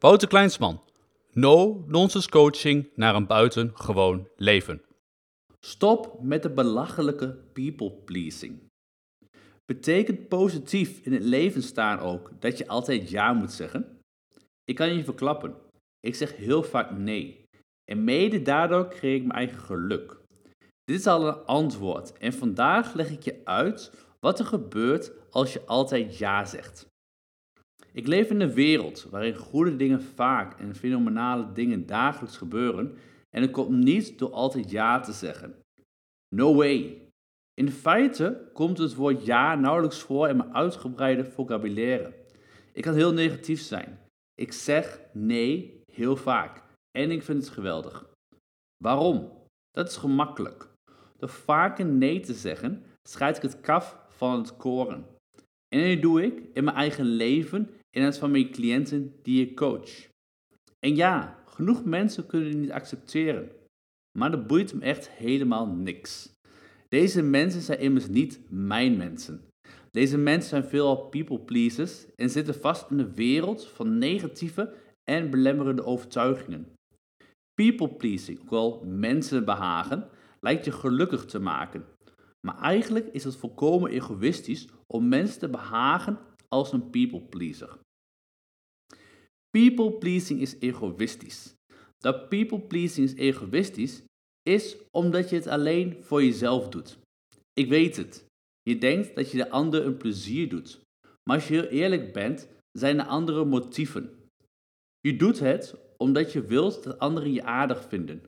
Wouter Kleinsman. No nonsense coaching naar een buitengewoon leven. Stop met de belachelijke people pleasing. Betekent positief in het leven staan ook dat je altijd ja moet zeggen? Ik kan je verklappen. Ik zeg heel vaak nee. En mede daardoor creëer ik mijn eigen geluk. Dit is al een antwoord en vandaag leg ik je uit wat er gebeurt als je altijd ja zegt. Ik leef in een wereld waarin goede dingen vaak en fenomenale dingen dagelijks gebeuren en het komt niet door altijd ja te zeggen. No way. In feite komt het woord ja nauwelijks voor in mijn uitgebreide vocabulaire. Ik kan heel negatief zijn. Ik zeg nee heel vaak en ik vind het geweldig. Waarom? Dat is gemakkelijk. Door vaker nee te zeggen, scheid ik het kaf van het koren. En dat doe ik in mijn eigen leven en het van mijn cliënten die ik coach. En ja, genoeg mensen kunnen het niet accepteren. Maar dat boeit me echt helemaal niks. Deze mensen zijn immers niet mijn mensen. Deze mensen zijn veelal people pleasers en zitten vast in een wereld van negatieve en belemmerende overtuigingen. People pleasing, ook wel mensen behagen, lijkt je gelukkig te maken. Maar eigenlijk is het volkomen egoïstisch om mensen te behagen als een people pleaser. People pleasing is egoïstisch. Dat people pleasing is egoïstisch is omdat je het alleen voor jezelf doet. Ik weet het. Je denkt dat je de ander een plezier doet. Maar als je heel eerlijk bent, zijn er andere motieven. Je doet het omdat je wilt dat anderen je aardig vinden.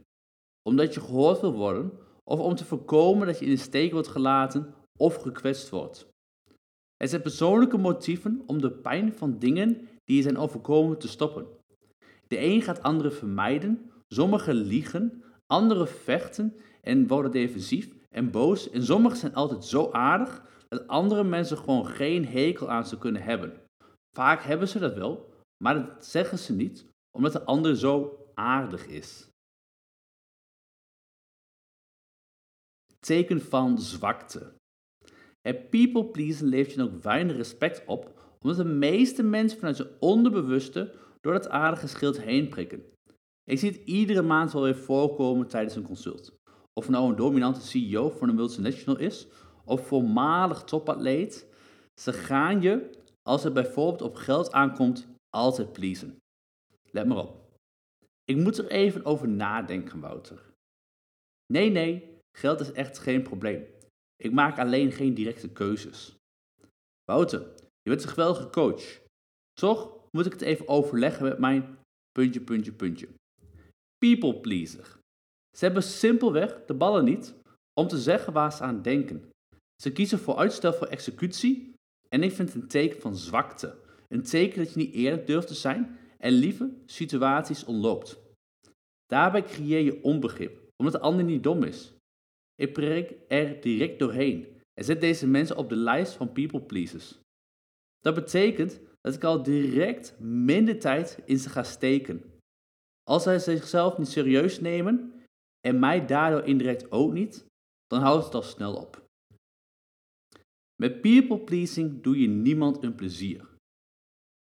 Omdat je gehoord wil worden of om te voorkomen dat je in de steek wordt gelaten of gekwetst wordt. Het zijn persoonlijke motieven om de pijn van dingen die zijn overkomen te stoppen. De een gaat anderen vermijden, sommigen liegen, anderen vechten en worden defensief en boos en sommigen zijn altijd zo aardig dat andere mensen gewoon geen hekel aan ze kunnen hebben. Vaak hebben ze dat wel, maar dat zeggen ze niet omdat de ander zo aardig is. Teken van zwakte. Het people pleasen levert je ook weinig respect op, omdat de meeste mensen vanuit zijn onderbewuste door dat aardige schild heen prikken. Ik zie het iedere maand wel weer voorkomen tijdens een consult. Of nou een dominante CEO van een multinational is, of voormalig topatleet, ze gaan je, als het bijvoorbeeld op geld aankomt, altijd pleasen. Let maar op. Ik moet er even over nadenken, Wouter. Nee, nee, geld is echt geen probleem. Ik maak alleen geen directe keuzes. Wouter, je bent een geweldige coach. Toch moet ik het even overleggen met mijn puntje, puntje, puntje. People pleaser. Ze hebben simpelweg de ballen niet om te zeggen waar ze aan denken. Ze kiezen voor uitstel voor executie en ik vind het een teken van zwakte. Een teken dat je niet eerlijk durft te zijn en liever situaties ontloopt. Daarbij creëer je onbegrip, omdat de ander niet dom is. Ik prik er direct doorheen en zet deze mensen op de lijst van people pleasers. Dat betekent dat ik al direct minder tijd in ze ga steken. Als zij zichzelf niet serieus nemen en mij daardoor indirect ook niet, dan houdt het al snel op. Met people pleasing doe je niemand een plezier.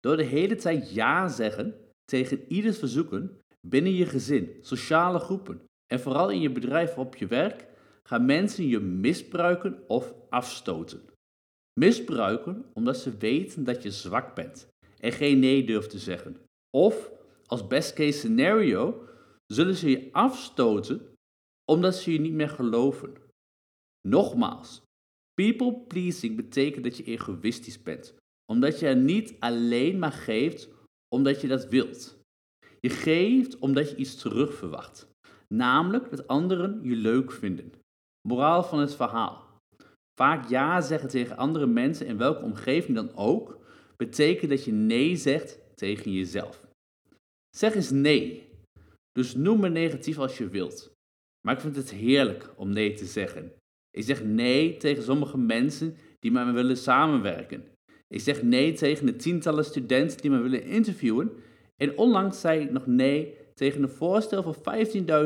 Door de hele tijd ja zeggen tegen ieders verzoeken binnen je gezin, sociale groepen en vooral in je bedrijf of op je werk, gaan mensen je misbruiken of afstoten. Misbruiken omdat ze weten dat je zwak bent en geen nee durft te zeggen. Of, als best case scenario, zullen ze je afstoten omdat ze je niet meer geloven. Nogmaals, people pleasing betekent dat je egoïstisch bent, omdat je niet alleen maar geeft omdat je dat wilt. Je geeft omdat je iets terug verwacht, namelijk dat anderen je leuk vinden. Moraal van het verhaal. Vaak ja zeggen tegen andere mensen in welke omgeving dan ook, betekent dat je nee zegt tegen jezelf. Zeg eens nee. Dus noem me negatief als je wilt. Maar ik vind het heerlijk om nee te zeggen. Ik zeg nee tegen sommige mensen die met me willen samenwerken. Ik zeg nee tegen de tientallen studenten die me willen interviewen. En onlangs zei ik nog nee tegen een voorstel van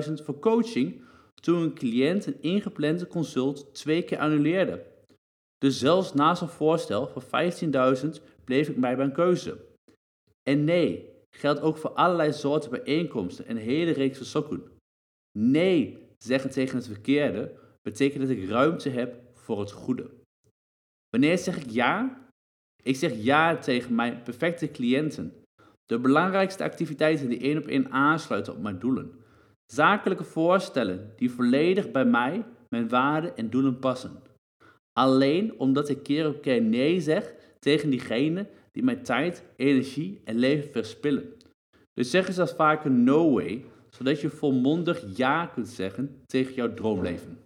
15.000 voor coaching toen een cliënt een ingeplande consult twee keer annuleerde. Dus zelfs na zo'n voorstel van 15.000 bleef ik bij mijn keuze. En nee, geldt ook voor allerlei soorten bijeenkomsten en een hele reeks van sokken. Nee zeggen tegen het verkeerde betekent dat ik ruimte heb voor het goede. Wanneer zeg ik ja? Ik zeg ja tegen mijn perfecte cliënten. De belangrijkste activiteiten die één op één aansluiten op mijn doelen. Zakelijke voorstellen die volledig bij mij, mijn waarden en doelen passen. Alleen omdat ik keer op keer nee zeg tegen diegenen die mijn tijd, energie en leven verspillen. Dus zeg eens als vaker no way, zodat je volmondig ja kunt zeggen tegen jouw droomleven.